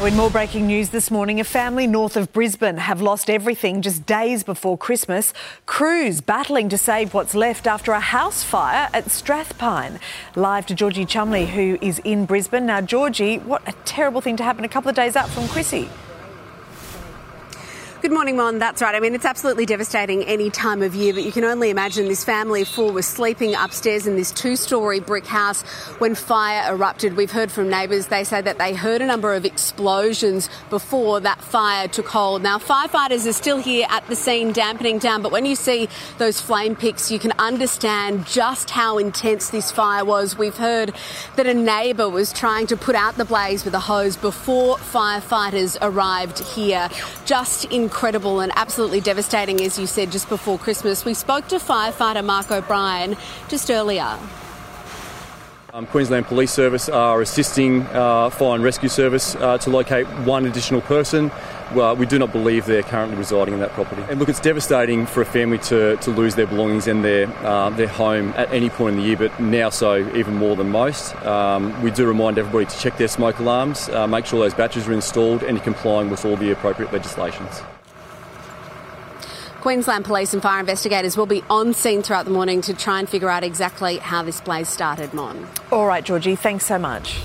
In more breaking news this morning, a family north of Brisbane have lost everything just days before Christmas. Crews battling to save what's left after a house fire at Strathpine. Live to Georgie Chumley, who is in Brisbane. Now, Georgie, what a terrible thing to happen a couple of days up from Chrissy. Good morning, Mon. That's right. I mean, it's absolutely devastating any time of year, but you can only imagine this family of four was sleeping upstairs in this two story brick house when fire erupted. We've heard from neighbours. They say that they heard a number of explosions before that fire took hold. Now, firefighters are still here at the scene, dampening down, but when you see those flame picks, you can understand just how intense this fire was. We've heard that a neighbour was trying to put out the blaze with a hose before firefighters arrived here. Just in incredible and absolutely devastating, as you said just before Christmas. We spoke to firefighter Mark O'Brien just earlier. Um, Queensland Police Service are assisting uh, Fire and Rescue Service uh, to locate one additional person. Well, we do not believe they're currently residing in that property. And look, it's devastating for a family to, to lose their belongings and their, uh, their home at any point in the year, but now so even more than most. Um, we do remind everybody to check their smoke alarms, uh, make sure those batches are installed and complying with all the appropriate legislations. Queensland Police and fire investigators will be on scene throughout the morning to try and figure out exactly how this blaze started, Mon. All right, Georgie, thanks so much.